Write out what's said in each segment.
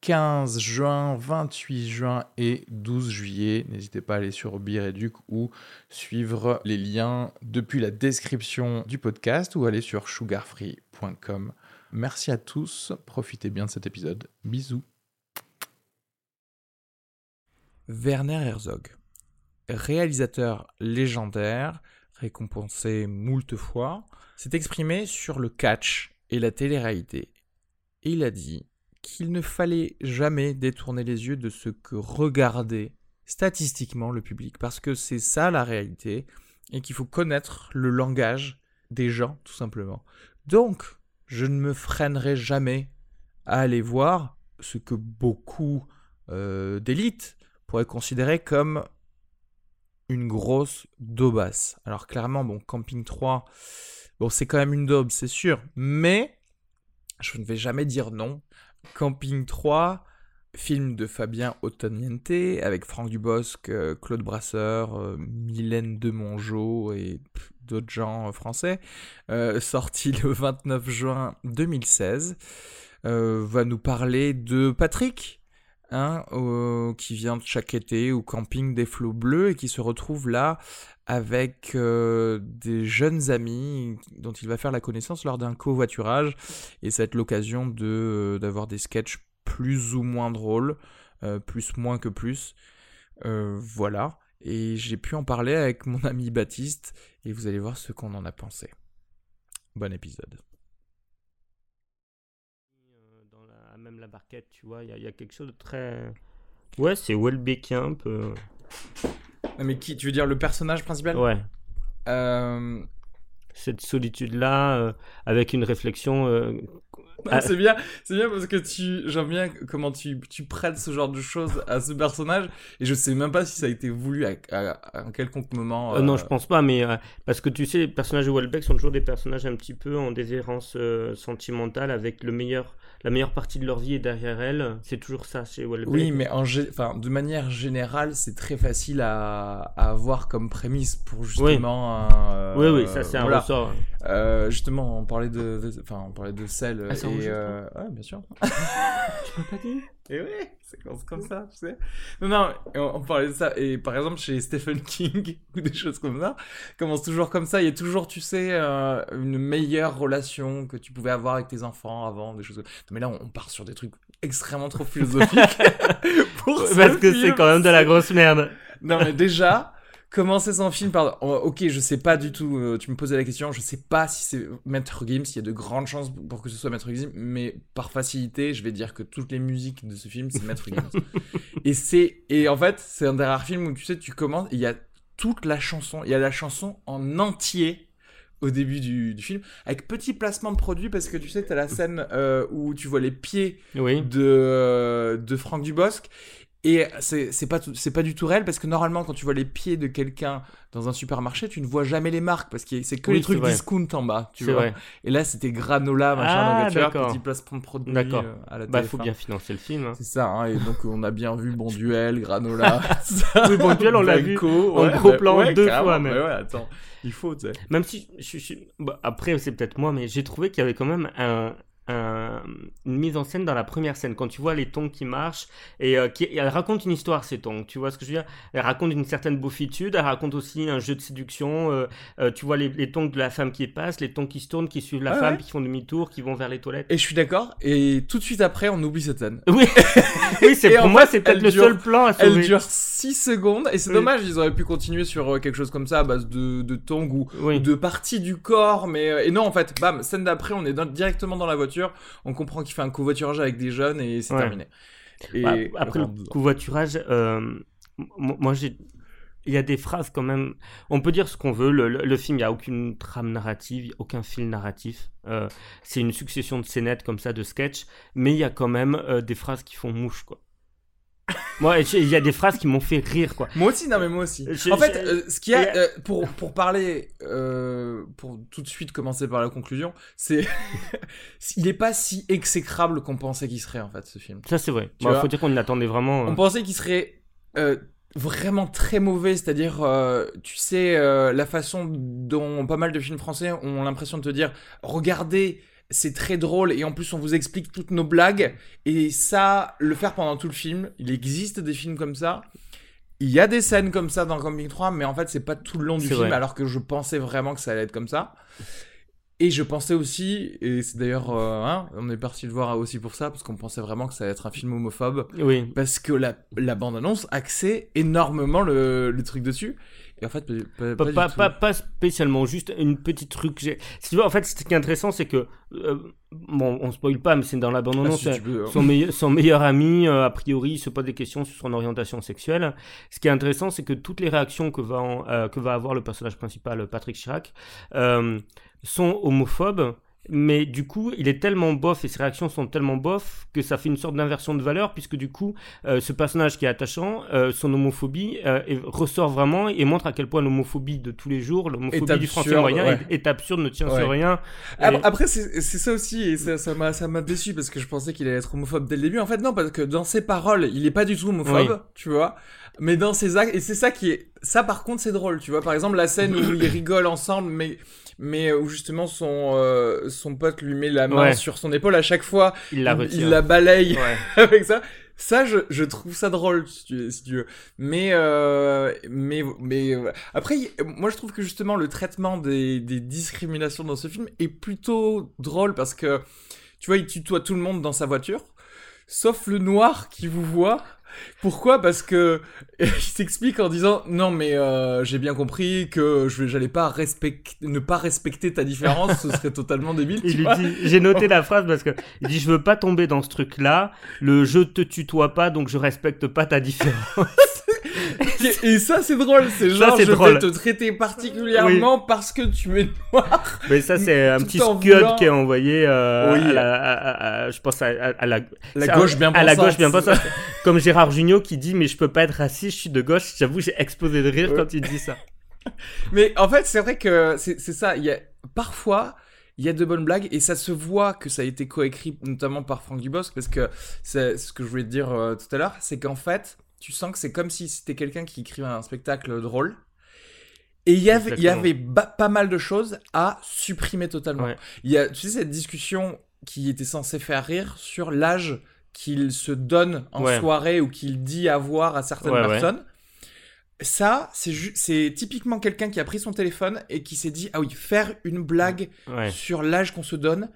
15 juin, 28 juin et 12 juillet. N'hésitez pas à aller sur Bireduc ou suivre les liens depuis la description du podcast ou aller sur sugarfree.com. Merci à tous, profitez bien de cet épisode. Bisous. Werner Herzog, réalisateur légendaire, récompensé moult fois, s'est exprimé sur le catch et la télé-réalité. Il a dit qu'il ne fallait jamais détourner les yeux de ce que regardait statistiquement le public, parce que c'est ça la réalité, et qu'il faut connaître le langage des gens, tout simplement. Donc, je ne me freinerai jamais à aller voir ce que beaucoup euh, d'élites pourraient considérer comme une grosse daubasse. Alors clairement, bon, Camping 3, bon, c'est quand même une daube, c'est sûr, mais je ne vais jamais dire non Camping 3, film de Fabien Ottoniente avec Franck Dubosc, euh, Claude Brasseur, euh, Mylène Demongeau et d'autres gens euh, français, sorti le 29 juin 2016, va nous parler de Patrick, hein, qui vient chaque été au camping des flots bleus et qui se retrouve là avec euh, des jeunes amis dont il va faire la connaissance lors d'un covoiturage. Et ça va être l'occasion de, euh, d'avoir des sketchs plus ou moins drôles, euh, plus moins que plus. voilà. Et j'ai pu en parler avec mon ami Baptiste, et vous allez voir ce qu'on en a pensé. Bon épisode. La, barquette, tu vois, il y, y, a quelque chose de très... Ouais, c'est Welbeckien un peu mais qui Tu veux dire le personnage principal? Ouais. Euh, Cette solitude-là, euh, avec une réflexion. Euh, c'est bien, c'est bien parce que tu, j'aime bien comment tu, tu prêtes ce genre de choses à ce personnage et je sais même pas si ça a été voulu à, un quelconque moment. non, je pense pas, mais parce que tu sais, les personnages de Welbeck sont toujours des personnages un petit peu en déshérence sentimentale avec le meilleur la meilleure partie de leur vie est derrière elle. C'est toujours ça chez Welbeck. Oui, mais en enfin, de manière générale, c'est très facile à, à, avoir comme prémisse pour justement. Oui, oui, ça c'est un ressort. Euh, justement, on parlait de, enfin, on parlait de sel ah, et euh... ouais, bien sûr. tu m'as pas dit Et oui, c'est comme ça, tu sais. Non, non, on, parlait de ça et par exemple chez Stephen King ou des choses comme ça, commence toujours comme ça. Il y a toujours, tu sais, euh, une meilleure relation que tu pouvais avoir avec tes enfants avant, des choses. Mais là, on, part sur des trucs extrêmement trop philosophiques. pour Parce que c'est quand même de la grosse merde. Non, mais déjà commencer son film par ok je sais pas du tout euh, tu me posais la question je sais pas si c'est Maître Gims il y a de grandes chances pour que ce soit Maître Gims mais par facilité je vais dire que toutes les musiques de ce film c'est Maître Gims et c'est et en fait c'est un des rares films où tu sais tu commences il y a toute la chanson il y a la chanson en entier au début du, film avec petit placement de produit parce que tu sais tu as la scène euh, où tu vois les pieds oui. de euh, de Franck Dubosc et c'est pas, c'est pas du tout réel parce que normalement, quand tu vois les pieds de quelqu'un dans un supermarché, tu ne vois jamais les marques parce que c'est que les trucs discount en bas. Tu vois. Et là, c'était granola, machin, ah, petit placement de produit euh, à la Bah, faut bien financer le film. Hein. C'est ça, hein, et donc on a bien vu Bon Duel, Granola. oui, Bon Duel, on l'a vu en gros plan deux fois même. Mais ouais, attends, il faut, tu sais. Même si, je, bah, après, c'est peut-être moi, mais j'ai trouvé qu'il y avait quand même un, une mise en scène dans la première scène quand tu vois les tons qui marchent et, euh, qui, elle raconte une histoire ces tons tu vois ce que je veux dire? Elle raconte une certaine beaufitude elle raconte aussi un jeu de séduction euh, euh, tu vois les, les, tons de la femme qui passe les tons qui se tournent qui suivent la femme qui font demi-tour qui vont vers les toilettes. Et je suis d'accord et tout de suite après on oublie cette scène. Oui. Oui c'est pour moi c'est peut-être le seul plan à sauver. elle dure 6 secondes et c'est dommage ils auraient pu continuer sur quelque chose comme ça à base de, de tongs ou de parties du corps mais et non en fait bam scène d'après on est directement dans la voiture on comprend qu'il fait un covoiturage avec des jeunes et c'est terminé. Bah, après le covoiturage, euh, moi j'ai il y a des phrases quand même. On peut dire ce qu'on veut. Le, film, il n'y a aucune trame narrative, aucun fil narratif. Euh, c'est une succession de scénettes comme ça, de sketchs. Mais il y a quand même euh, des phrases qui font mouche, quoi. Moi, il y a des phrases qui m'ont fait rire, quoi. Moi aussi, non, mais moi aussi. Je- en fait, euh, ce qu'il y a, euh, pour, pour parler, euh, pour tout de suite commencer par la conclusion, c'est. il est pas si exécrable qu'on pensait qu'il serait, en fait, ce film. Ça, c'est vrai. Tu Il faut dire qu'on l'attendait vraiment. On pensait qu'il serait vraiment très mauvais, c'est-à-dire, euh, tu sais, euh, la façon dont pas mal de films français ont l'impression de te dire regardez, c'est très drôle, et en plus, on vous explique toutes nos blagues, et ça, le faire pendant tout le film, il existe des films comme ça. Il y a des scènes comme ça dans Camping 3, mais en fait, c'est pas tout le long du film, vrai. alors que je pensais vraiment que ça allait être comme ça. Et je pensais aussi, et c'est d'ailleurs, euh, hein, on est parti le voir aussi pour ça, parce qu'on pensait vraiment que ça allait être un film homophobe Oui. parce que la, la bande-annonce axait énormément le, le truc dessus. Et en fait, pas, spécialement, juste une petite truc. Si tu veux, en fait, ce qui est intéressant, c'est que. euh, bon, on spoil pas, mais c'est dans la Ah, si hein. son, meille- son meilleur ami, euh, a priori, se pose des questions sur son orientation sexuelle. Ce qui est intéressant, c'est que toutes les réactions que va, en- euh, que va avoir le personnage principal, Patrick Chirac, euh, sont homophobes. Mais du coup, il est tellement bof et ses réactions sont tellement bof que ça fait une sorte d'inversion de valeur, puisque du coup, euh, ce personnage qui est attachant, euh, son homophobie euh, ressort vraiment et montre à quel point l'homophobie de tous les jours, l'homophobie du français moyen ouais. est, est absurde, ne tient Ouais. sur rien. Après, Et- après, c'est ça aussi, et ça ça m'a ça m'a déçu parce que je pensais qu'il allait être homophobe dès le début. En fait, non, parce que dans ses paroles, il est pas du tout homophobe, Oui. tu vois. Mais dans ses actes, et c'est ça qui est. Ça, par contre, c'est drôle, tu vois. Par exemple, la scène où ils rigolent ensemble, mais. Mais où justement son, euh, son pote lui met la main Ouais. sur son épaule à chaque fois, Il la retire. il la balaye Ouais. avec ça. Ça, je, je trouve ça drôle, si tu, si tu veux. Mais, euh, mais, mais euh, après, moi, je trouve que justement le traitement des, des discriminations dans ce film est plutôt drôle parce que, tu vois, il tutoie tout le monde dans sa voiture, sauf le noir qui vous voit. Pourquoi? Parce que il s'explique en disant non mais euh, j'ai bien compris que je j'allais pas respecter ne pas respecter ta différence ce serait totalement débile tu Il lui dit, j'ai noté la phrase parce que il dit je veux pas tomber dans ce truc là, le je te tutoie pas donc je respecte pas ta différence. Et- ça, c'est drôle. C'est Ça, genre, c'est je drôle. vais te traiter particulièrement parce que tu es noir. Mais ça c'est un petit scud voulant- qui est envoyé euh, Oui. à, la, à- à- à- je pense à, la, gauche bien à la pensante. gauche bien pensante. Comme Gérard Jugnot qui dit mais je peux pas être raciste, je suis de gauche. J'avoue j'ai explosé de rire Ouais. quand il dit ça. Mais en fait, c'est vrai que c'est c'est ça. Il y a parfois. Il y a de bonnes blagues et ça se voit que ça a été coécrit notamment par Franck Dubosc parce que c'est ce que je voulais te dire euh, tout à l'heure, c'est qu'en fait, tu sens que c'est comme si c'était quelqu'un qui écrivait un spectacle drôle. Et il y avait, il y avait pas mal de choses à supprimer totalement. Ouais. Il y a, tu sais, cette discussion qui était censée faire rire sur l'âge qu'il se donne en Ouais. soirée ou qu'il dit avoir à certaines Ouais, personnes. Ça, c'est typiquement quelqu'un qui a pris son téléphone et qui s'est dit ah oui faire une blague sur l'âge qu'on se donne.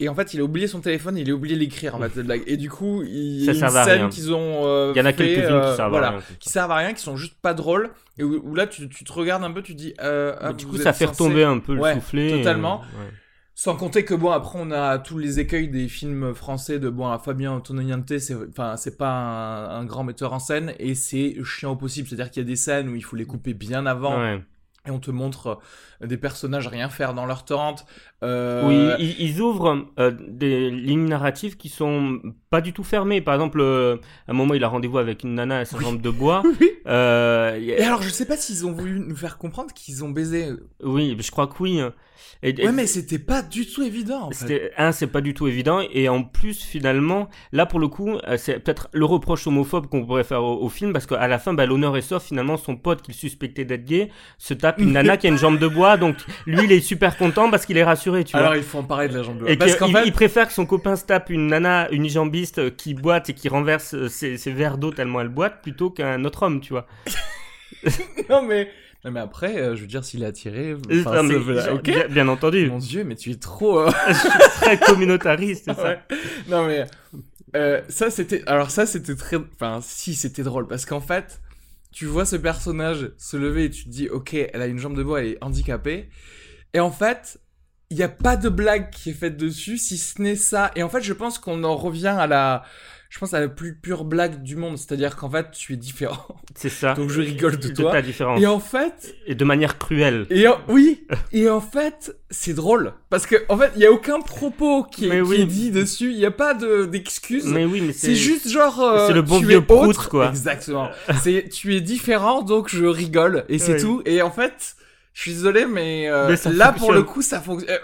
Et en fait, il a oublié son téléphone, il a oublié l'écrire en fait blague. Et du coup, il y a une scène qu'ils ont euh, Il y en a fait, quelques-unes euh, qui servent voilà, à rien. qui servent à rien, qui sont juste pas drôles. Et où, où là, tu, tu te regardes un peu, tu te dis. Euh, ah, du coup ça fait censé- retomber un peu le soufflet. et- totalement. ouais. Sans compter que bon, après, on a tous les écueils des films français de bon, Fabien Antoniente, c'est enfin, c'est pas un, un grand metteur en scène et c'est chiant au possible. C'est-à-dire qu'il y a des scènes où il faut les couper bien avant Ouais. Et on te montre euh, des personnages rien faire dans leur tente. Euh, Oui, ils, ouvrent euh, des lignes narratives qui sont pas du tout fermées. Par exemple, euh, à un moment, il a rendez-vous avec une nana à sa jambe de bois. Oui. Euh, Et alors, je sais pas s'ils ont voulu nous faire comprendre qu'ils ont baisé. Oui, je crois que oui. Et, et- Ouais, mais c'était pas du tout évident. En fait. un, c'est pas du tout évident, et en plus, finalement, là pour le coup, euh, c'est peut-être le reproche homophobe qu'on pourrait faire au, au film, parce qu'à la fin, bah, l'honneur est sauf. Finalement, son pote qu'il suspectait d'être gay se tape une nana qui a une jambe de bois, donc lui, il est super content parce qu'il est rassuré, tu vois. Alors, il faut en parler de la jambe de bois. Et Parce qu'il qu'en il, fait, il préfère que son copain se tape une nana, une euh, qui boite et qui renverse euh, ses, ses verres d'eau tellement elle boite, plutôt qu'un autre homme, tu vois. non mais, non mais après, euh, je veux dire, s'il est attiré, enfin, mais- ok. bien, bien entendu. Mon Dieu, mais tu es trop. euh, Je suis très communautariste, c'est ça. Ouais. Non mais euh, ça c'était alors ça c'était très enfin si c'était drôle parce qu'en fait tu vois ce personnage se lever et tu te dis ok elle a une jambe de bois elle est handicapée et en fait il n'y a pas de blague qui est faite dessus si ce n'est ça et en fait je pense qu'on en revient à la je pense, à la plus pure blague du monde. C'est-à-dire qu'en fait, tu es différent. C'est ça. Donc je rigole de de toi. ta différence. Et en fait, Et de manière cruelle. et en- oui, et en fait, c'est drôle. Parce que, en fait, il y a aucun propos qui est, qui est dit dessus. Il n'y a pas de- d'excuses. Mais oui, mais C'est juste genre. euh, c'est le bon tu vieux es prout, autre, quoi. Exactement. c'est tu es différent, donc je rigole et c'est tout. Et en fait, je suis désolé, mais, euh, Mais là pour le coup, ça fonctionne.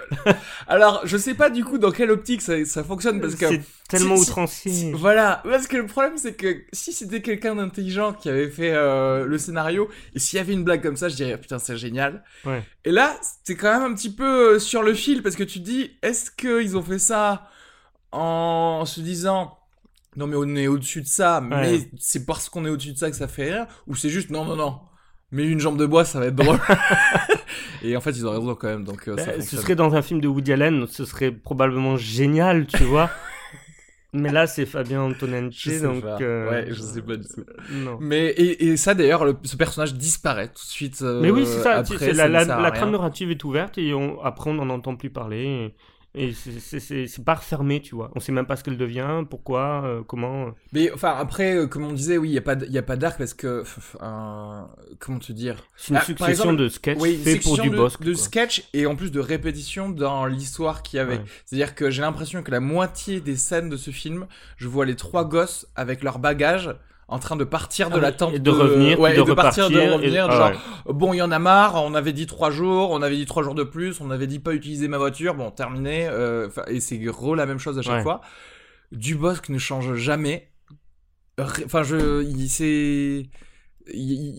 Alors, je sais pas du coup dans quelle optique ça, ça fonctionne parce que. c'est tellement si- si- outrancier. si- voilà, parce que le problème c'est que si c'était quelqu'un d'intelligent qui avait fait euh, le scénario et s'il y avait une blague comme ça, je dirais putain c'est génial. Ouais. Et là, c'est quand même un petit peu euh, sur le fil parce que tu te dis est-ce qu'ils ont fait ça en se disant non mais on est au-dessus de ça, mais c'est parce qu'on est au-dessus de ça que ça fait rire ou c'est juste non non non. Mais une jambe de bois, ça va être drôle. et en fait, ils ont raison quand même, donc euh, ça Bah, ce serait dans un film de Woody Allen, ce serait probablement génial, tu vois. Mais là, c'est Fabien sais donc. euh, Ouais, je sais pas du tout. Non. Mais et, et ça d'ailleurs, le- ce personnage disparaît tout de suite. euh, Mais oui, c'est ça. Après, la, trame narrative est ouverte et on, après on n'en entend plus parler. Et, et c'est- pas refermé, tu vois. On sait même pas ce qu'elle devient, pourquoi, euh, comment. Mais enfin après, euh, comme on disait, oui, il y a pas, d- il y a pas d'arc parce que, euh, comment te dire, C'est une Ah, succession exemple, de sketchs oui, faits pour du de, Bosque. de quoi. sketch et en plus de répétition dans l'histoire qu'il y avait. Ouais. C'est-à-dire que j'ai l'impression que la moitié des scènes de ce film, je vois les trois gosses avec leur bagage en train de partir de Ah la tente et de revenir, ouais, et de de partir de repartir, et- revenir ah genre ouais. bon il y en a marre on avait dit trois jours on avait dit trois jours de plus on avait dit pas utiliser ma voiture bon terminé euh, et c'est gros la même chose à chaque Ouais. fois Dubosc ne change jamais enfin je il il-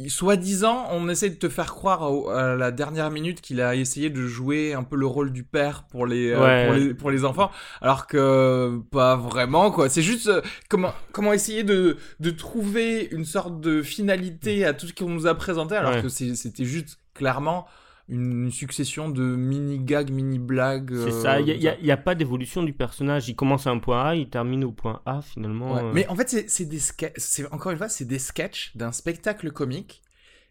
soi-disant, on essaie de te faire croire à la dernière minute qu'il a essayé de jouer un peu le rôle du père pour les, euh, Ouais. pour les, pour les enfants, alors que pas vraiment, quoi. C'est juste euh, comment, comment essayer de, de trouver une sorte de finalité à tout ce qu'on nous a présenté, alors Ouais. que c'était juste clairement une succession de mini-gags, mini-blagues. C'est euh, ça, il n'y a, pas d'évolution du personnage. Il commence à un point A, il termine au point A finalement. Ouais. euh, Mais en fait, c'est- des sketchs, c'est encore une fois, c'est des sketchs d'un spectacle comique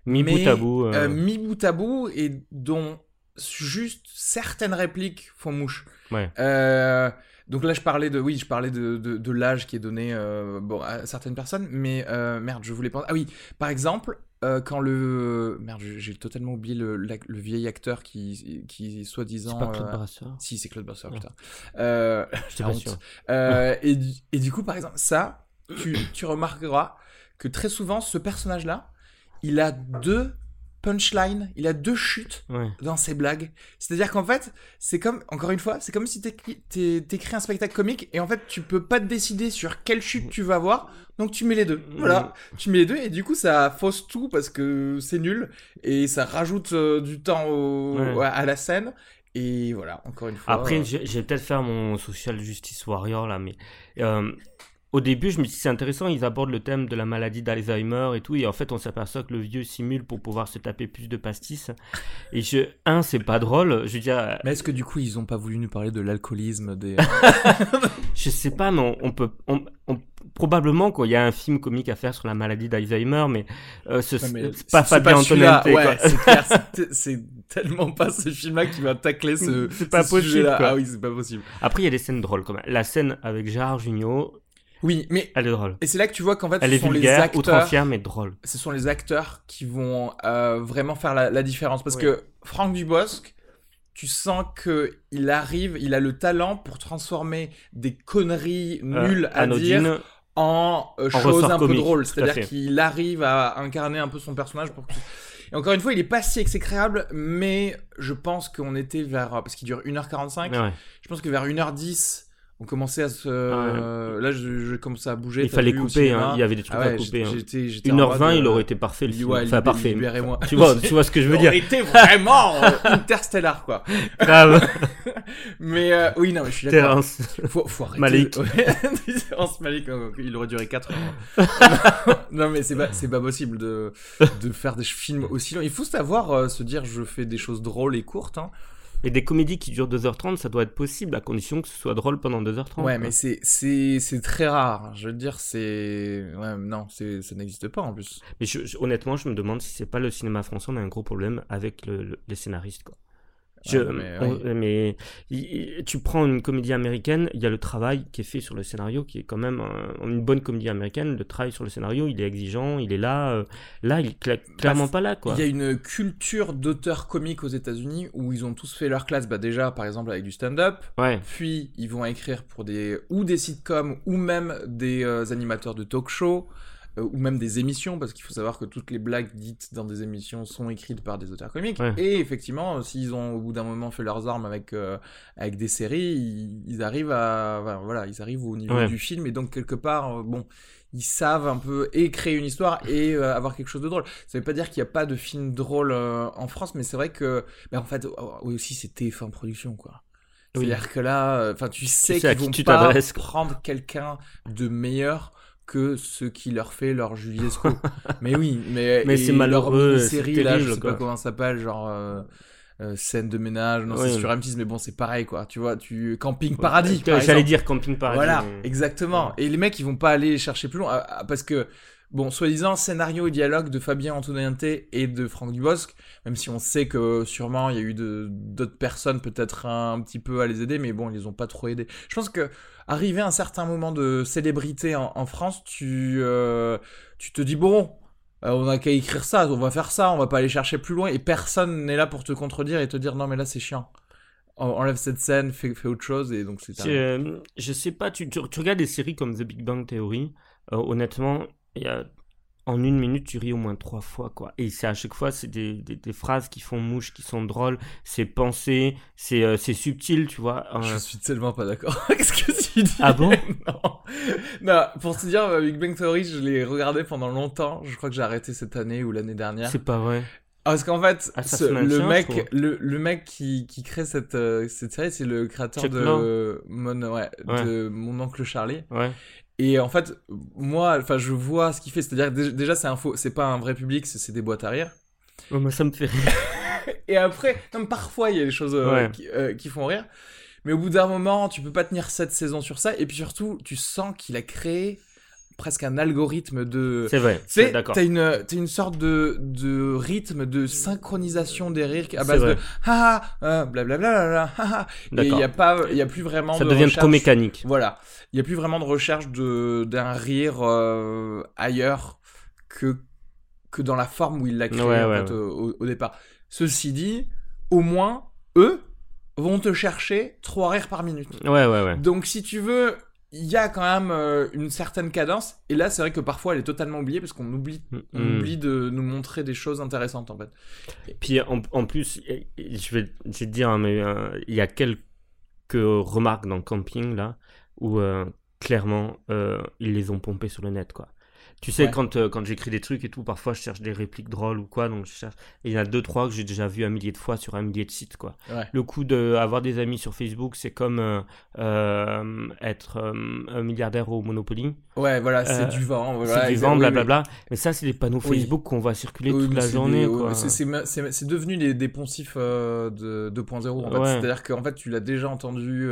mais, bout à bout. euh, euh, mis bout à bout et dont juste certaines répliques font mouche. Ouais. Euh, donc là, je parlais de, oui, je parlais de, de, de l'âge qui est donné euh, bon, à certaines personnes, mais euh, merde, je voulais penser. Ah oui, par exemple, euh, quand le. Merde, j'ai totalement oublié le, le vieil acteur qui, qui C'est soi-disant. pas Claude Brasseur? Si, c'est Claude Brasseur, putain. Euh, la pas sûr. et, du, et du coup, par exemple, ça, tu, tu remarqueras que très souvent, ce personnage-là, il a deux punchlines, il a deux chutes Ouais. dans ses blagues. C'est-à-dire qu'en fait, c'est comme, encore une fois, c'est comme si t'écris t'é- t'écris un spectacle comique et en fait, tu peux pas te décider sur quelle chute tu vas voir, donc tu mets les deux. Voilà, tu mets les deux et du coup, ça fausse tout parce que c'est nul et ça rajoute euh, du temps au- Ouais. à la scène. Et voilà, encore une fois. Après, euh, vais peut-être faire mon social justice warrior là, mais euh, au début, je me suis dit c'est intéressant, ils abordent le thème de la maladie d'Alzheimer et tout, et en fait, on s'aperçoit que le vieux simule pour pouvoir se taper plus de pastis. Et je, un, c'est pas drôle, je veux dire, Mais est-ce que du coup, ils ont pas voulu nous parler de l'alcoolisme des. je sais pas, mais on, on peut, on- on- probablement quoi, il y a un film comique à faire sur la maladie d'Alzheimer, mais euh, ce- c'est pas Fabien Antonente. Ouais, c'est tellement pas ce film-là qui va tacler ce. C'est pas ce possible, quoi. Ah oui, c'est pas possible. Après, il y a des scènes drôles quand même. La scène avec Gérard Jugnot, Oui, mais. elle est drôle. Et c'est là que tu vois qu'en fait, Elle ce est sont les vulgaire, acteurs. outrancière, mais drôle. Ce sont les acteurs qui vont euh, vraiment faire la, la différence. Parce que Franck Dubosc, tu sens que il arrive, il a le talent pour transformer des conneries Euh, nulles à dire en euh, En choses un peu comique, drôles. C'est-à-dire qu'il arrive à incarner un peu son personnage pour que... Et encore une fois, il est pas si exécrable, mais je pense qu'on était vers... Parce qu'il dure 1h45. ouais. Je pense que vers 1h10, on commençait à se... Là, je, je commençais à bouger. Il fallait couper, hein, il y avait des trucs Ah ouais, à couper. hein. j'étais- j'étais en mode, 1h20, il euh, aurait été parfait le film. ouais, enfin, libé- parfait. libérez-moi. Tu vois, tu vois ce que je veux dire. On était vraiment euh, interstellar, quoi. Grave. Mais euh, oui, non, mais je suis d'accord. Terence. Faut, faut arrêter. Malik. Ouais. Terrence Malik, euh, il aurait duré 4 heures. non, mais c'est pas, c'est pas possible de, de faire des films aussi longs. Il faut savoir euh, se dire, je fais des choses drôles et courtes. Hein. Et des comédies qui durent 2h30, ça doit être possible à condition que ce soit drôle pendant 2h30. Ouais, quoi. mais c'est, c'est, c'est très rare. Je veux dire, c'est. Ouais, non, c'est, ça n'existe pas en plus. Mais je- je- honnêtement, je me demande si c'est pas le cinéma français, on a un gros problème avec le- le- les scénaristes. Quoi. Je, Ah, mais on- oui. mais il- il- tu prends une comédie américaine, il y a le travail qui est fait sur le scénario, qui est quand même un- une bonne comédie américaine. Le travail sur le scénario, il est exigeant, il est là. euh, là, il est cla- clairement pas là, quoi. Il y a une culture d'auteurs comiques aux États-Unis où ils ont tous fait leur classe. Bah déjà, par exemple, avec du stand-up. Ouais, Puis ils vont écrire pour des ou des sitcoms ou même des euh, animateurs de talk-show euh, ou même des émissions parce qu'il faut savoir que toutes les blagues dites dans des émissions sont écrites par des auteurs comiques Ouais. et effectivement euh, s'ils ont au bout d'un moment fait leurs armes avec euh, avec des séries ils, ils arrivent à enfin, voilà ils arrivent au niveau Ouais. du film et donc quelque part euh, bon ils savent un peu et créer une histoire et euh, avoir quelque chose de drôle. Ça veut pas dire qu'il n'y a pas de film drôle euh, en France, mais c'est vrai que, ben, en fait, oh, oui aussi c'est TF1 Production quoi. Oui. C'est-à-dire que là, enfin, tu sais sais à qu'ils qui vont tu pas prendre quelqu'un de meilleur que ce qui leur fait leur Juliesco. mais oui, mais, c'est malheureux, leur série là, je terrible, sais quoi. pas comment ça s'appelle, genre euh, euh, scène de ménage, non, c'est sur M6, mais bon, c'est pareil quoi. Tu vois, tu Camping Paradis. par J'allais dire Camping Paradis. Voilà, mais- exactement. Et les mecs, ils vont pas aller chercher plus loin ah, ah, parce que, bon, soi-disant, scénario et dialogue de Fabien Antoniente et de Franck Dubosc, même si on sait que sûrement il y a eu d'autres personnes peut-être un, petit peu à les aider, mais bon, ils les ont pas trop aidés. Je pense que arrivé à un certain moment de célébrité en, en France, tu, euh, tu te dis, bon. euh, on a qu'à écrire ça, on va faire ça, on va pas aller chercher plus loin et personne n'est là pour te contredire et te dire non mais là c'est chiant. En- Enlève cette scène, fais, fais autre chose et donc c'est euh, je sais pas, tu, tu, tu regardes des séries comme The Big Bang Theory, euh, honnêtement, y a- en une minute, tu ris au moins trois fois, quoi. Et c'est à chaque fois, c'est des, des, des phrases qui font mouche, qui sont drôles, c'est pensé, c'est euh, subtil, tu vois. euh, Je suis tellement pas d'accord avec ce que tu dis? Ah bon? Non. non, pour te dire, euh, Big Bang Theory, je l'ai regardé pendant longtemps. Je crois que j'ai arrêté cette année ou l'année dernière. c'est pas vrai. Parce qu'en fait, Ah, ce- maintient, le mec, le, le mec qui, qui crée cette, euh, cette série, c'est le créateur de, mon, ouais, Ouais. de Mon oncle Charlie. Ouais. Et en fait, moi, enfin, je vois ce qu'il fait. C'est-à-dire, déjà, c'est un faux, c'est pas un vrai public, c'est des boîtes à rire. Ouais, moi, ça me fait rire. Et après, même parfois, il y a des choses euh, Ouais. qui, euh, qui font rire. Mais au bout d'un moment, tu peux pas tenir cette saison sur ça. Et puis surtout, tu sens qu'il a créé presque un algorithme de. C'est vrai, c'est d'accord. t'as une, t'as une sorte de, de rythme de synchronisation des rires à base de ha ha, blablabla, ha ha. Et il y a pas, il y a plus vraiment Ça de devient recherche. trop mécanique. Voilà, il y a plus vraiment de recherche de d'un rire euh, ailleurs que que dans la forme où il l'a créé Ouais, en ouais, fait, ouais. Au, au départ. Ceci dit, au moins eux vont te chercher trois rires par minute. Ouais, ouais, ouais. Donc si tu veux, il y a quand même euh, une certaine cadence. Et là, c'est vrai que parfois, elle est totalement oubliée parce qu'on oublie, on Mm. oublie de nous montrer des choses intéressantes en fait. Puis en, en plus, je vais, je vais te dire, hein, mais euh, il y a quelques remarques dans Camping là où euh, clairement ils les ont pompées sur le net quoi. Tu sais, Ouais. quand, euh, quand j'écris des trucs et tout, parfois je cherche des répliques drôles ou quoi, donc je cherche. Et il y en a deux, trois que j'ai déjà vu un millier de fois sur un millier de sites, quoi. Ouais. Le coup d'avoir des amis sur Facebook, c'est comme euh, euh, être un milliardaire au Monopoly. Ouais, voilà, c'est du vent. Voilà, c'est du vent, oui, oui. blablabla. Mais ça, c'est des panneaux Oui. Facebook qu'on voit circuler Oui, toute la journée, c'est- devenu des, des poncifs de 2.0 en fait. Ouais. C'est-à-dire qu'en fait tu l'as déjà entendu.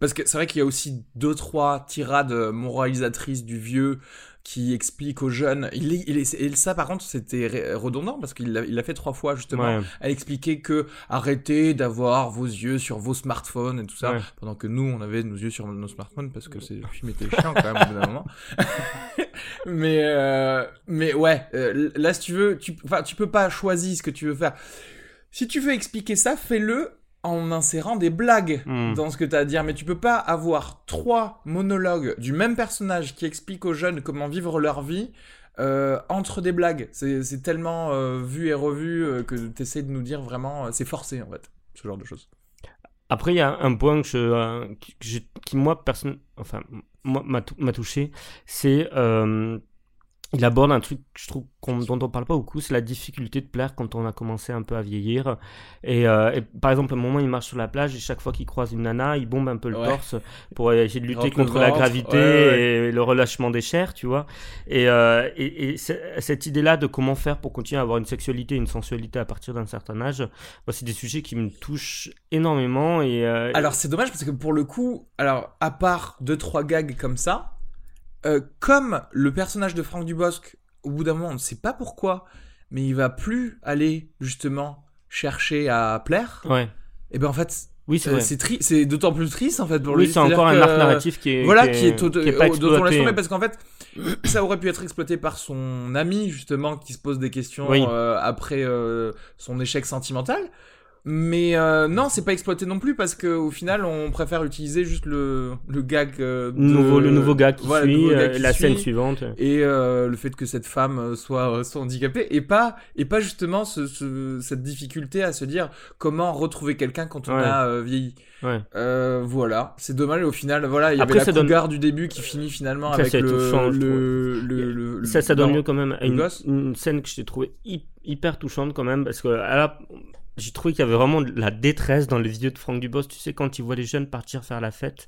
Parce que c'est vrai qu'il y a aussi deux trois tirades moralisatrices du vieux qui expliquent aux jeunes. Il il et ça par contre c'était redondant parce qu'il l'a fait trois fois justement Ouais. à expliquer que arrêtez d'avoir vos yeux sur vos smartphones et tout ça Ouais. pendant que nous on avait nos yeux sur nos smartphones parce que c'est- le film était chiant quand même au bout d'un moment mais euh, mais ouais euh, là si tu veux tu enfin tu peux pas choisir ce que tu veux faire si tu veux expliquer ça fais-le en insérant des blagues Hmm. dans ce que tu as à dire. Mais tu peux pas avoir trois monologues du même personnage qui expliquent aux jeunes comment vivre leur vie euh, entre des blagues. C'est tellement euh, vu et revu euh, que tu essaies de nous dire vraiment c'est forcé en fait ce genre de choses. Après, il y a un point que je, qui, que je- qui, moi, personne, enfin, moi, m'a tou- m'a touché, c'est il aborde un truc je trouve qu'on- dont on parle pas beaucoup, c'est la difficulté de plaire quand on a commencé un peu à vieillir. Et, euh, et par exemple, à un moment, il marche sur la plage et chaque fois qu'il croise une nana, il bombe un peu le Ouais. torse pour essayer de lutter contre la gravité ouais, ouais. et le relâchement des chairs, tu vois. Et, euh, et, et c'est- cette idée-là de comment faire pour continuer à avoir une sexualité, une sensualité à partir d'un certain âge, moi, c'est des sujets qui me touchent énormément. Et, euh, Alors c'est dommage parce que pour le coup, alors à part deux trois gags comme ça, euh, comme le personnage de Franck Dubosc, au bout d'un moment on ne sait pas pourquoi, mais il va plus aller justement chercher à plaire. ouais. Et ben en fait, Oui, c'est euh, c'est d'autant plus triste en fait pour Oui, lui. c'est encore un arc narratif qui est, voilà, qui qui est, qui est pas exploité. parce qu'en fait, ça aurait pu être exploité par son ami justement qui se pose des questions Oui. euh, après son échec sentimental. Mais euh, non, c'est pas exploité non plus parce que au final, on préfère utiliser juste le, le gag euh, de- Nouveau, le nouveau gars qui Voilà, suit, euh, qui la suit. scène suivante. et euh, le fait que cette femme soit, soit handicapée et pas et pas justement ce, ce- cette difficulté à se dire comment retrouver quelqu'un quand on Ouais. a euh, vieilli. Ouais. Voilà, c'est dommage. Au final, voilà, il y Après, avait la ça donne- du début qui finit finalement Ça, avec c'est le, Ça, ça donne lieu quand même à une, une scène que j'ai trouvée hy- hyper touchante quand même parce que à la- j'ai trouvé qu'il y avait vraiment de la détresse dans les yeux de Franck Dubos. Tu sais, quand il voit les jeunes partir faire la fête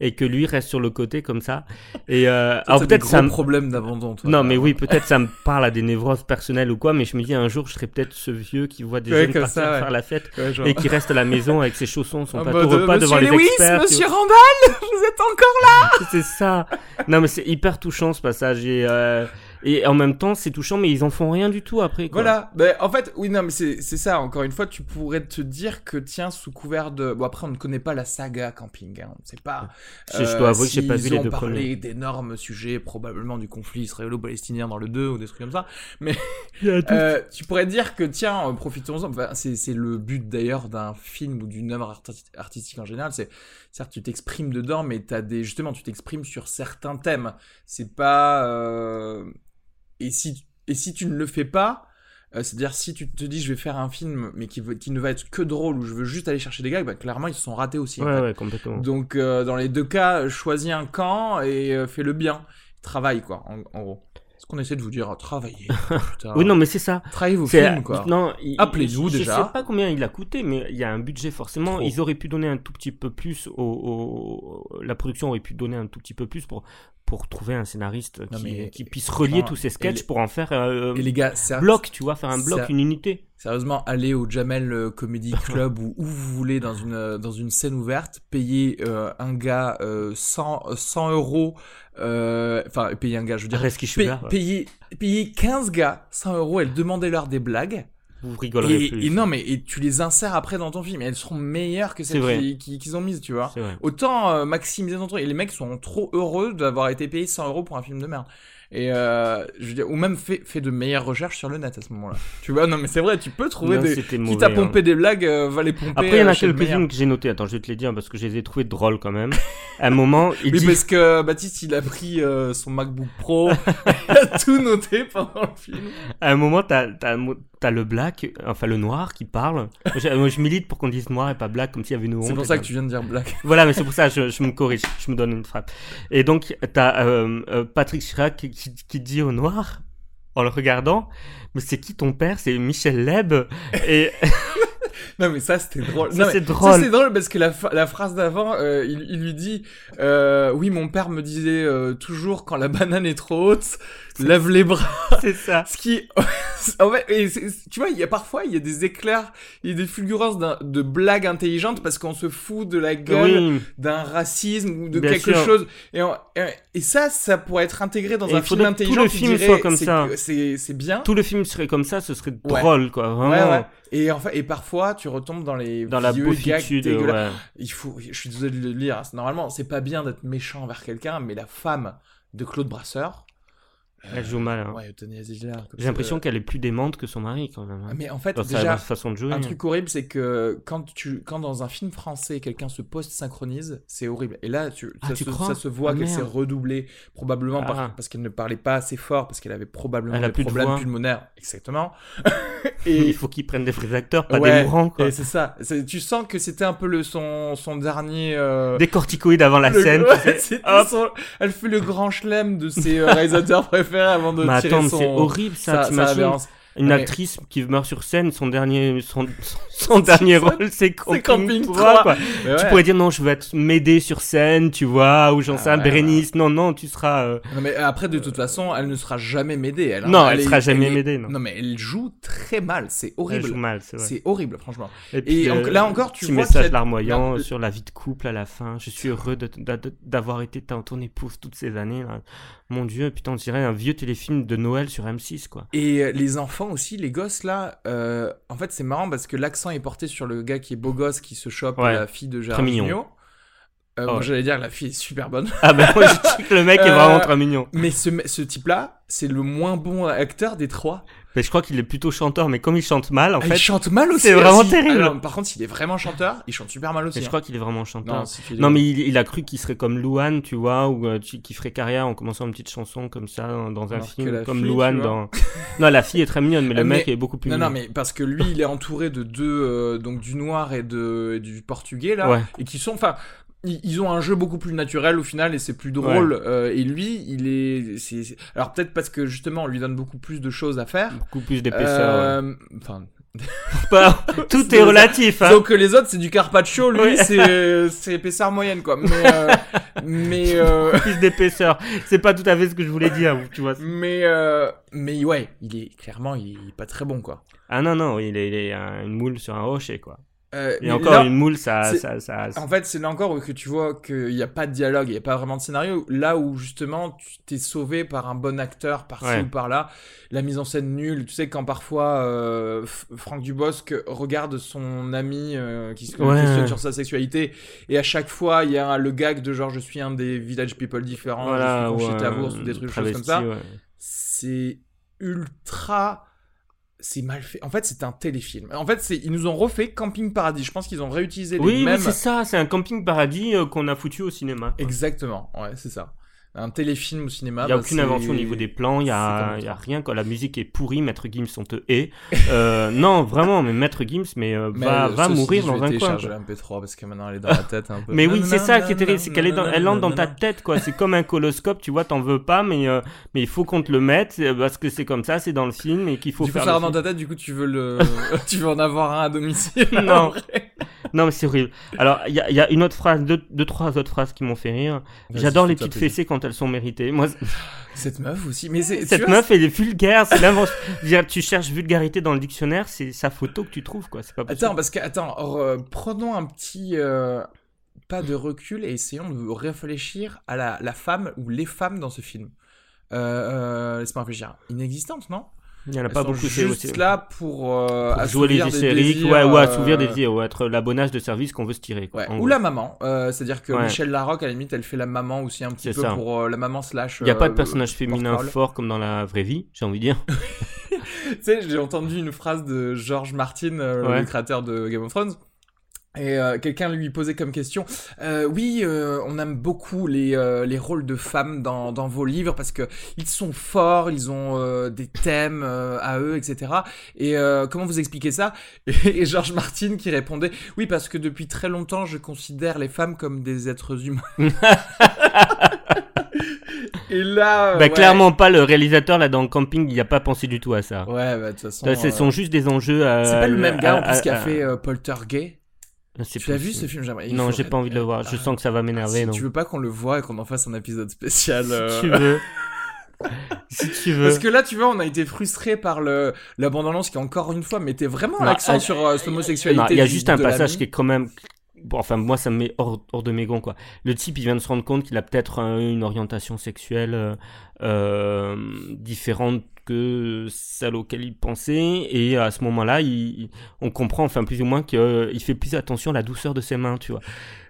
et que lui reste sur le côté comme ça. Et euh, alors peut-être ça me- problème d'abandon. Non, mais oui, peut-être ça me parle à des névroses personnelles ou quoi, mais je me dis un jour, je serai peut-être ce vieux qui voit des Ouais, jeunes partir ça, ouais. faire la fête Ouais, et qui reste à la maison avec ses chaussons, son En plateau mode, repas devant Monsieur les Lewis, experts. Monsieur Randall, vous êtes encore c'est ça. Non, mais c'est hyper touchant ce passage. Et, euh, et en même temps, c'est touchant, mais ils en font rien du tout après. Quoi. Voilà, ben, en fait, oui, non, mais c'est c'est ça, encore une fois, tu pourrais te dire que, tiens, sous couvert de... Bon, après, on ne connaît pas la saga camping, hein, on ne sait pas. Je- je dois avouer que j'ai s'ils pas vu les ont deux parlé premiers. d'énormes sujets, probablement du conflit israélo-palestinien dans le 2 ou des trucs comme ça. Tout. Euh, tu pourrais dire que, tiens, euh, profitons-en. Enfin, c'est c'est le but d'ailleurs d'un film ou d'une œuvre arti- artistique en général. C'est certes, tu t'exprimes dedans, mais t'as des justement, tu t'exprimes sur certains thèmes. C'est pas. euh, Et si et si tu ne le fais pas. euh, C'est-à-dire, si tu te dis je vais faire un film, mais qui, veut- qui ne va être que drôle, ou je veux juste aller chercher des gags, bah, clairement ils se sont ratés aussi. en ouais, fait. ouais, complètement. Donc, euh, dans les deux cas, choisis un camp et euh, fais le bien. Travaille, quoi, en, en gros. Ce qu'on essaie de vous dire, travaillez. putain. Oui, non, mais c'est ça. Travaillez vos films, quoi. Non, je- déjà. Je sais pas combien il a coûté, mais il y a un budget forcément. Trop. Ils auraient pu donner un tout petit peu plus. Au, au- La production aurait pu donner un tout petit peu plus pour, pour trouver un scénariste Non, qui, mais- qui puisse relier tous ces et sketchs les- pour en faire un Et les gars, ser- bloc, tu vois, faire un bloc, une unité. sérieusement, allez au Jamel euh, Comedy Club ou où vous voulez dans une, euh, dans une scène ouverte, payez euh, un gars euh, 100, euh, 100 euros, euh, enfin, payez un gars, je veux dire, pay- Schubert, ouais. payez, payez 15 gars 100 euros et demandez-leur des blagues. Vous rigolerez Et, plus. et non, mais et tu les insères après dans ton film et elles seront meilleures que celles vrai. qui- qui- qu'ils ont mises, tu vois. Autant euh, maximiser ton truc. Et les mecs sont trop heureux d'avoir été payés 100 euros pour un film de merde. Et euh, je veux dire, ou même fait, fait de meilleures recherches sur le net à ce moment-là. tu vois, non mais c'est vrai, tu peux trouver Non, des. Quitte à hein. pomper des blagues, euh, va les pomper. Après, il y en euh, a le quelques-unes que j'ai notées. Attends, je vais te les dire parce que je les ai trouvées drôles quand même. À un moment, il Oui, dit. parce que Baptiste, il a pris euh, son MacBook Pro, il a tout noté pendant le film. À un moment, t'as as, t'as le black, enfin le noir qui parle. Moi, je, moi, je milite pour qu'on dise noir et pas black, comme s'il y avait une honte. C'est pour ça que tu viens de dire black. Voilà, mais c'est pour ça je, je me corrige, je me donne une frappe. Et donc, t'as euh, euh, Patrick Chirac qui, qui, dit au noir, en le regardant, mais c'est qui ton père? C'est Michel Leb? Et Non mais ça c'était drôle. Ça, c'est drôle. Ça c'est drôle parce que la, la phrase d'avant, euh, il, il lui dit, euh, oui mon père me disait euh, toujours quand la banane est trop haute, lève les bras. c'est ça. Ce qui, en fait, et tu vois, il y a parfois il y a des éclairs, il y a des fulgurances de blagues intelligentes parce qu'on se fout de la gueule Oui. d'un racisme ou de Bien quelque sûr. chose. Et, on- et, et ça, ça pourrait être intégré dans Et un il film que tout intelligent. le film soit comme c'est ça. C'est bien. Tout le film serait comme ça, ce serait Ouais. drôle, quoi. Vraiment. Ouais, ouais. Et enfin, et parfois, tu retombes dans les Dans la dégueulasses. ouais. Il faut, je suis désolé de le lire. hein, Normalement, c'est pas bien d'être méchant envers quelqu'un, mais la femme de Claude Brasseur. Elle joue mal. hein. Ouais, J'ai l'impression qu'elle est plus démente que son mari, quand même. hein. Mais en fait, Dans déjà, façon de jouer. un hein. truc horrible, c'est que quand tu, quand dans un film français, quelqu'un se post-synchronise, c'est horrible. Et là, tu, Ah, ça, tu se, crois ça se voit Ah, qu'elle s'est redoublée, probablement par- Ah. parce qu'elle ne parlait pas assez fort, parce qu'elle avait probablement Elle a des plus problèmes pulmonaires. Exactement. Il et, faut qu'ils prennent des vrais acteurs, pas Ouais, des mourants, quoi. et c'est ça. Tu sens que c'était un peu le, son, son dernier. euh, Des corticoïdes avant la le- scène. ouais, tu sais. c'était Hop. son- Elle fait le grand chelem de ses euh, réalisateurs préférés avant de Mais tirer attends, mais son. c'est horrible ça, t'imagines révérence. Une Ouais. actrice qui meurt sur scène, son dernier, son, son dernier rôle, c'est Camping, Camping 3, 3. quoi. Mais Tu ouais. pourrais dire non, je vais être m'aider sur scène, tu vois, ou j'en Ah sais un ouais, Bérénice. Non, non, tu seras. euh, Non, mais après, de toute façon, elle ne sera jamais m'aider. Elle, Non, elle est- sera jamais m'aider, non. Non, mais elle joue très mal. C'est Elle horrible. joue mal, c'est vrai. C'est horrible, franchement. Et, puis, euh, là encore, tu vois message larmoyant la- sur la vie de couple à la fin. Je suis heureux d'avoir été ton épouse toutes ces années. là. Mon Dieu, putain, on dirait un vieux téléfilm de Noël sur M6, quoi. Et euh, les enfants enfants aussi, les gosses là, euh, en fait c'est marrant parce que l'accent est porté sur le gars qui est beau gosse qui se chope Ouais. la fille de Gérard Très mignon. Euh, Oh. Moi j'allais dire la fille est super bonne. Ah ben moi je dis que le mec est Euh, vraiment très mignon. Mais ce, ce type-là, c'est le moins bon acteur des trois. Mais je crois qu'il est plutôt chanteur, mais comme il chante mal, en Ah, fait, il chante mal aussi. c'est vraiment si. terrible. Alors, par contre, s'il est vraiment chanteur, il chante super mal aussi. mais je hein. crois qu'il est vraiment chanteur. Non, si mais il, il a cru qu'il serait comme Louane, tu vois, ou euh, qu'il ferait carrière en commençant une petite chanson comme ça dans, dans un film, comme fille, Louane dans. non, la fille est très mignonne, mais le Ah, mec est beaucoup plus Non, mignon. non, mais parce que lui, il est entouré de deux, euh, donc du noir et, de, et du portugais, là, Ouais. et qui sont, enfin, ils, ont un jeu beaucoup plus naturel au final, et c'est plus drôle. euh, et lui, il est, c'est, c'est- alors peut-être parce que justement, on lui donne beaucoup plus de choses à faire. Beaucoup plus d'épaisseur. ouais. Euh, Enfin, Pas- Tout est relatif, hein. donc que les autres, c'est du carpaccio, lui, Ouais. c'est, c'est épaisseur moyenne, quoi. Mais, euh, mais, euh, Plus d'épaisseur. C'est pas tout à fait ce que je voulais dire, tu vois. mais, euh, mais ouais, il est clairement, il est pas très bon, quoi. Ah non, non, il est, il est un- une moule sur un rocher, quoi. Euh, Et encore, là- une moule, ça. c'est- ça, ça, En fait, c'est là encore que tu vois qu'il n'y a pas de dialogue, il n'y a pas vraiment de scénario. Là où justement tu t'es sauvé par un bon acteur par-ci Ouais. ou par-là, la mise en scène nulle. Tu sais, quand parfois euh, Franck Dubosc regarde son ami euh, qui se Ouais. questionne sur sa sexualité, et à chaque fois il y a le gag de genre je suis un des village people différents, voilà, je suis ou Conchita un Wurst ou des trucs choses comme ça. ouais. C'est ultra. C'est mal fait. En fait, c'est un téléfilm. En fait, c'est ils nous ont refait Camping Paradis. Je pense qu'ils ont réutilisé les Oui, oui, mêmes. c'est ça, c'est un camping paradis euh, qu'on a foutu au cinéma. quoi. Exactement, ouais, c'est ça. Un téléfilm au cinéma. Il n'y a bah, aucune invention au niveau des plans, il n'y a, y a rien. Quoi. La musique est pourrie, Maître Gims, on te hait. Euh, non, vraiment, mais Maître Gims, mais, euh, Mais, va, euh, va mourir je dans vais un coin. quoi. la MP3 parce que maintenant elle est dans la tête un peu. Mais oui, c'est ça qui est terrible, c'est qu'elle est dans, elle entre dans ta tête, quoi. C'est comme un coloscope, tu vois, t'en veux pas, mais, euh, mais il faut qu'on te le mette parce que c'est comme ça, c'est dans le film et qu'il faut Du coup, ça rentre dans ta tête, du coup, tu veux le, tu veux en avoir un à domicile. Non. Non, mais c'est horrible. Alors, il y a, il y a une autre phrase, deux, deux, trois autres phrases qui m'ont fait rire. J'adore les petites fessées quand elles sont méritées. Moi, Cette meuf aussi, mais cette vois, meuf, elle est vulgaire, c'est l'invention. Tu cherches vulgarité dans le dictionnaire, c'est sa photo que tu trouves, quoi. C'est pas possible. Attends, parce que attends, re- prenons un petit euh, pas de recul et essayons de réfléchir à la, la femme ou les femmes dans ce film. Euh, euh, Laisse-moi réfléchir. Inexistantes, non? Il y en a Elles pas beaucoup, c'est juste là pour, euh, Pour jouer les hystériques, désirs, ouais, ou euh, assouvir des désirs, ou être l'abonnage de service qu'on veut se tirer. Quoi, Ouais. Ou la maman, euh, c'est-à-dire que Ouais. Michel Larocque, à la limite, elle fait la maman aussi un petit peu ça. pour euh, la maman slash. Il n'y a pas de euh, personnage féminin fort comme dans la vraie vie, j'ai envie de dire. Tu sais, j'ai entendu une phrase de George Martin, euh, le créateur de Game of Thrones. Et euh, quelqu'un lui posait comme question, euh, oui, euh, on aime beaucoup les, euh, les rôles de femmes dans, dans vos livres parce que ils sont forts, ils ont euh, des thèmes euh, à eux, etc. Et euh, comment vous expliquez ça? Et George Martin qui répondait, oui, parce que depuis très longtemps, je considère les femmes comme des êtres humains. Et là, bah, ouais. clairement pas, le réalisateur là dans le camping, il n'y a pas pensé du tout à ça. Ouais, bah, de toute façon. Ça, Ce euh, sont juste des enjeux à. C'est pas le même gars en à- plus qui a fait euh, Poltergeist. Tu l'as vu ce film J'aimerais- Non, j'ai pas envie de le voir. Je Ah, sens que ça va m'énerver. si non. tu veux pas qu'on le voit et qu'on en fasse un épisode spécial. euh, Si tu veux. si tu veux. Parce que là, tu vois, on a été frustré par le la bande-annonce qui, encore une fois, mettait vraiment l'accent euh, sur euh, cette homosexualité. Il y a juste un passage qui est quand même. Bon, enfin, moi, ça me met hors, hors de mes gonds, quoi. Le type, il vient de se rendre compte qu'il a peut-être euh, une orientation sexuelle euh, euh, différente que celle auquel il pensait. Et à ce moment-là, on comprend, enfin, plus ou moins, qu'il fait plus attention à la douceur de ses mains, tu vois.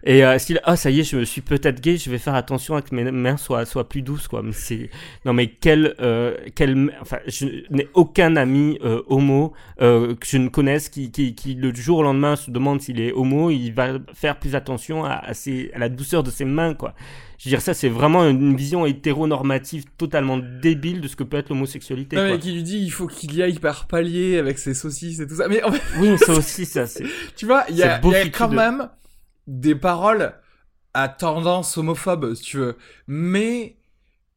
Et euh, s'il, ah, ça y est, je me suis peut-être gay, je vais faire attention à que mes mains soient, soient plus douces, quoi. Mais c'est, non, mais quel, euh, quel, enfin, je n'ai aucun ami euh, homo euh, que je ne connaisse qui, qui, qui, le jour au lendemain, se demande s'il est homo, il va faire plus attention à, à la douceur de ses mains, quoi. Je veux dire, ça, c'est vraiment une vision hétéronormative totalement débile de ce que peut être l'homosexualité, Non, mais qui lui dit il faut qu'il y aille par palier avec ses saucisses et tout ça. Mais en fait, Oui, ça aussi, ça, c'est. tu vois, il y a, y quand de- même des paroles à tendance homophobe, si tu veux. Mais,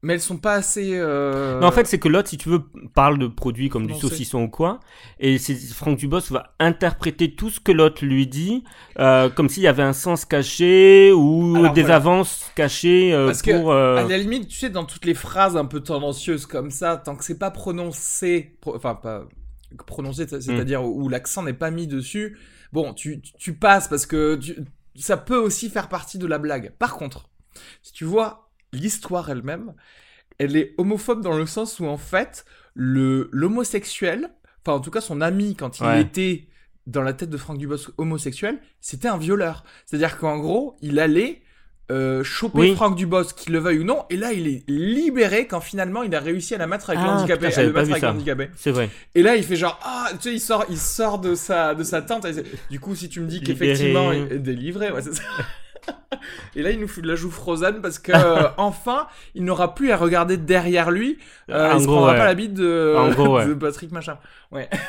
mais elles sont pas assez. euh, Non, en fait, c'est que l'autre, si tu veux, parle de produits comme du saucisson ou quoi, et Franck Dubos va interpréter tout ce que l'autre lui dit, euh, comme s'il y avait un sens caché ou Alors, des voilà. avances cachées euh, Parce que, pour. euh, À la limite, tu sais, dans toutes les phrases un peu tendancieuses comme ça, tant que c'est pas prononcé, pro- enfin pas prononcé, Hmm. c'est-à-dire où, où l'accent n'est pas mis dessus, bon, tu, tu- tu passes parce que tu- ça peut aussi faire partie de la blague. Par contre, si tu vois l'histoire elle-même, elle est homophobe dans le sens où en fait, le l'homosexuel enfin en tout cas son ami quand il Ouais. était dans la tête de Franck Dubosc homosexuel, c'était un violeur. C'est-à-dire qu'en gros, il allait euh, choper Oui. Franck Dubosc, qu'il le veuille ou non, et là il est libéré quand finalement il a réussi à la mettre avec Ah, l'handicapé. C'est vrai. Et là il fait genre ah, tu sais il sort, il sort de sa de sa tente. et du coup si tu me dis qu'effectivement il est délivré, ouais c'est ça. Et là, il nous fout de la joue Frozen parce que euh, enfin, il n'aura plus à regarder derrière lui. Euh, il gros, prendra ouais. pas la bite de, En gros, ouais. de Patrick machin. Ouais.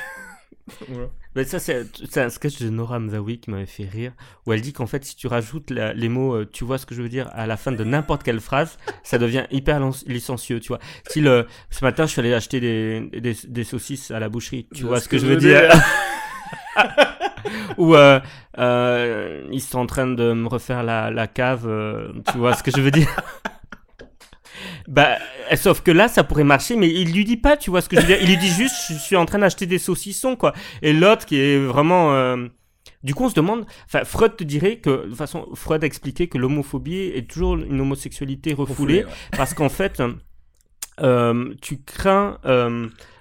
Voilà. Mais ça, c'est un sketch de Nora Mzaoui qui m'avait fait rire, où elle dit qu'en fait, si tu rajoutes la- les mots, euh, tu vois ce que je veux dire, à la fin de n'importe quelle phrase, ça devient hyper licencieux, tu vois. Si le, ce matin, je suis allé acheter des, des, des saucisses à la boucherie, tu vois ce que, je veux dire. Ou euh, euh, ils sont en train de me refaire la, la cave, euh, tu vois ce que je veux dire? Bah, sauf que là, ça pourrait marcher, mais il lui dit pas, tu vois ce que je veux dire? Il lui dit juste, je suis en train d'acheter des saucissons, quoi. Et l'autre qui est vraiment. Du coup, on se demande. Enfin, Freud te dirait que, de toute façon, Freud a expliqué que l'homophobie est toujours une homosexualité refoulée, ouais. parce qu'en fait, tu crains.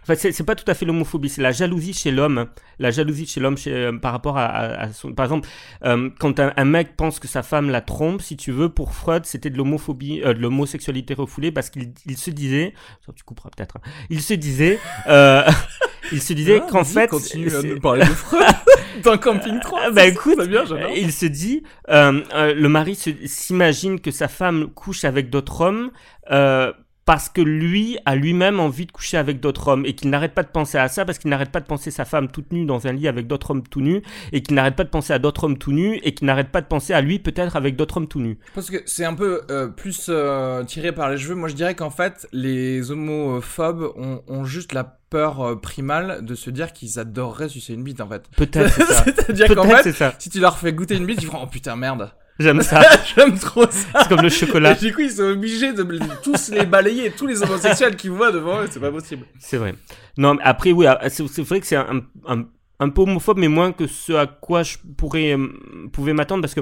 Enfin, c'est pas tout à fait l'homophobie, c'est la jalousie chez l'homme. La jalousie chez l'homme euh, par rapport à, à- à son. Par exemple, euh, quand un, un mec pense que sa femme la trompe, si tu veux, pour Freud, c'était de l'homophobie, euh, de l'homosexualité refoulée, parce qu'il il se disait. Ça, tu couperas peut-être. hein. Il se disait. euh, il se disait Ah, qu'en fait. continue à nous parler de Freud dans Camping 3. Ah, bah, écoute, bien, il se dit, le mari s'imagine que sa femme couche avec d'autres hommes euh, parce que lui a lui-même envie de coucher avec d'autres hommes et qu'il n'arrête pas de penser à ça parce qu'il n'arrête pas de penser sa femme toute nue dans un lit avec d'autres hommes tout nus et qu'il n'arrête pas de penser à d'autres hommes tout nus et qu'il n'arrête pas de penser à lui peut-être avec d'autres hommes tout nus. Parce que c'est un peu euh, plus euh, tiré par les cheveux. Moi, je dirais qu'en fait, les homophobes ont, ont juste la peur euh, primale de se dire qu'ils adoreraient sucer une bite, en fait. Peut-être c'est ça. C'est-à-dire qu'en fait, ça. si tu leur fais goûter une bite, ils feront oh putain merde. J'aime ça. J'aime trop ça. C'est comme le chocolat. Et du coup, ils sont obligés de tous les balayer, tous les homosexuels qu'ils voient devant eux, c'est pas possible. C'est vrai. Non, mais après, oui, ah, c'est vrai que c'est un, un, un peu homophobe, mais moins que ce à quoi je pourrais, euh, pouvais m'attendre, parce que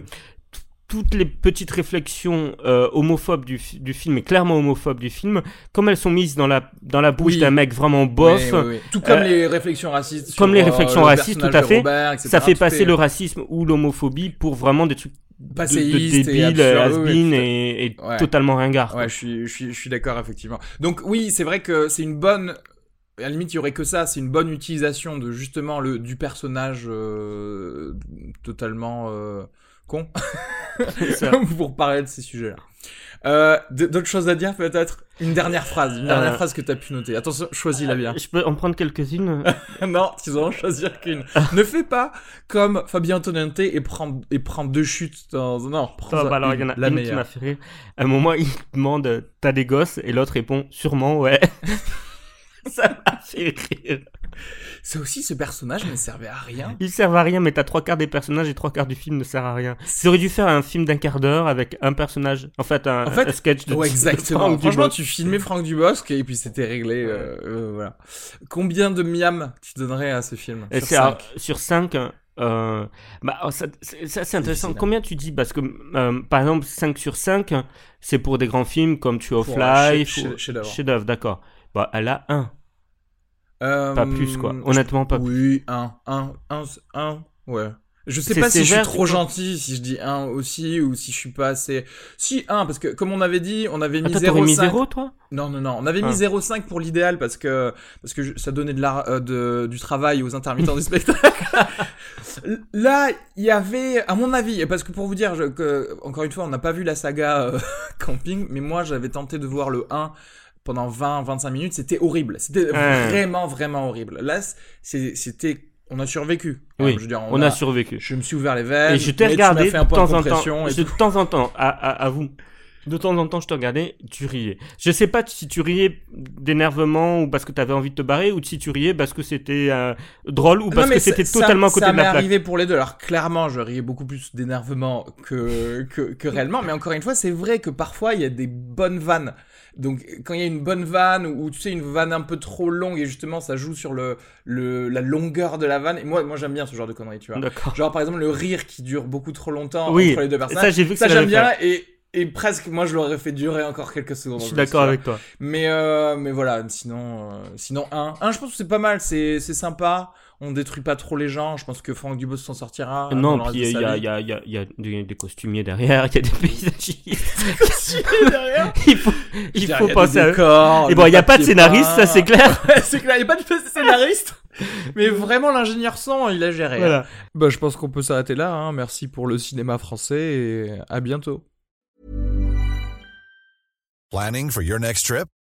toutes les petites réflexions euh, homophobes du, du film, et clairement homophobes du film, comme elles sont mises dans la, dans la bouche Oui. d'un mec vraiment bof, Oui, oui, oui. Tout comme Euh, les réflexions racistes. comme sur, les réflexions le racistes, tout à fait, Robert, etc., ça fait passer est le racisme ou l'homophobie pour vraiment des trucs de, de passéiste et débiles, absurde, oui, has-been et, et Ouais. totalement ringard. quoi. Ouais, je suis, je suis, je suis d'accord, effectivement. Donc oui, c'est vrai que c'est une bonne... À la limite, il y aurait que ça, c'est une bonne utilisation de justement le du personnage euh, totalement euh, con pour parler de ces sujets-là. Euh, D'autres choses à dire peut-être? Une dernière phrase, une dernière Euh, phrase que tu as pu noter. Attention, choisis-la bien. Je peux en prendre quelques-unes non, tu dois en choisir qu'une. ne fais pas comme Fabien Antonente et prends, et prends deux chutes dans... Non, prends Ah, bah alors, il y en a la une qui m'a fait rire. À un moment, il demande T'as des gosses? Et l'autre répond Sûrement, ouais. Ça m'a fait rire. C'est aussi ce personnage ne servait à rien. Ils servent à rien, mais t'as trois quarts des personnages et trois quarts du film ne servent à rien. Auraient dû faire un film d'un quart d'heure avec un personnage. En fait, un, En fait, un sketch de. Ouais, de exactement. Franck Franchement, Dubosc. tu filmais Franck Dubosc et puis c'était réglé. euh, euh, voilà. Combien de miam tu donnerais à ce film Et sur c'est cinq alors, sur 5. Euh, bah, oh, ça, c'est ça, c'est intéressant. Combien tu dis? Parce que, euh, par exemple, 5 sur 5, c'est pour des grands films comme Tree of Life. chef- ou- chef-. Chef-d'œuvre, d'accord. Bah, elle a 1. Euh, Pas plus, quoi. Honnêtement, pas plus. Oui, un, un, un, un, ouais. Je sais pas si je suis trop gentil, si je dis un aussi, ou si je suis pas assez... Si, un, parce que comme on avait dit, on avait mis Attends, t'aurais mis 0,5. 0, toi? Non, non, non, on avait Ah. mis 0,5 pour l'idéal parce que, parce que je- ça donnait de la, euh, de, du travail aux intermittents du spectacle. Là, il y avait, à mon avis, parce que pour vous dire, je- que, encore une fois, on n'a pas vu la saga euh, Camping, mais moi j'avais tenté de voir le 1 pendant 20-25 minutes, c'était horrible. C'était Ouais. vraiment, vraiment horrible. Là, c'était, on a survécu. Oui, Je veux dire, On a survécu. Je me suis ouvert les veines. Et je t'ai regardé de fait un point temps en temps. De temps en temps, à, à, à vous. De temps en temps, je te regardais, tu riais. Je sais pas si tu riais d'énervement ou parce que t'avais envie de te barrer ou si tu riais parce que c'était euh, drôle ou Non, parce mais que c'était ça- totalement à ça, côté ça de la m'est plaque. arrivé pour les deux. Alors clairement, je riais beaucoup plus d'énervement que, que que réellement. Mais encore une fois, c'est vrai que parfois il y a des bonnes vannes. Donc quand il y a une bonne vanne ou tu sais une vanne un peu trop longue et justement ça joue sur le, le la longueur de la vanne. Et moi moi j'aime bien ce genre de conneries, tu vois. Genre par exemple le rire qui dure beaucoup trop longtemps Oui, entre les deux Ça, personnages. j'ai vu que Ça ça j'aime bien et Et presque, moi, je l'aurais fait durer encore quelques secondes. Je suis d'accord avec toi. Mais, euh, mais voilà, sinon, euh, sinon un. Un, je pense que c'est pas mal, c'est c'est sympa. On détruit pas trop les gens. Je pense que Franck Dubos s'en sortira. non, avant le puis reste il y a, y a, il y a, il y a des, costumiers derrière, il y a des paysagistes. Derrière. il faut, il faut penser à décors, Et bon, il n'y a pas de scénariste, ça c'est clair. C'est clair, il n'y a pas de scénariste. Mais vraiment, l'ingénieur son, il a géré. hein. Bah, je pense qu'on peut s'arrêter là. hein. Merci pour le cinéma français et à bientôt. Planning for your next trip?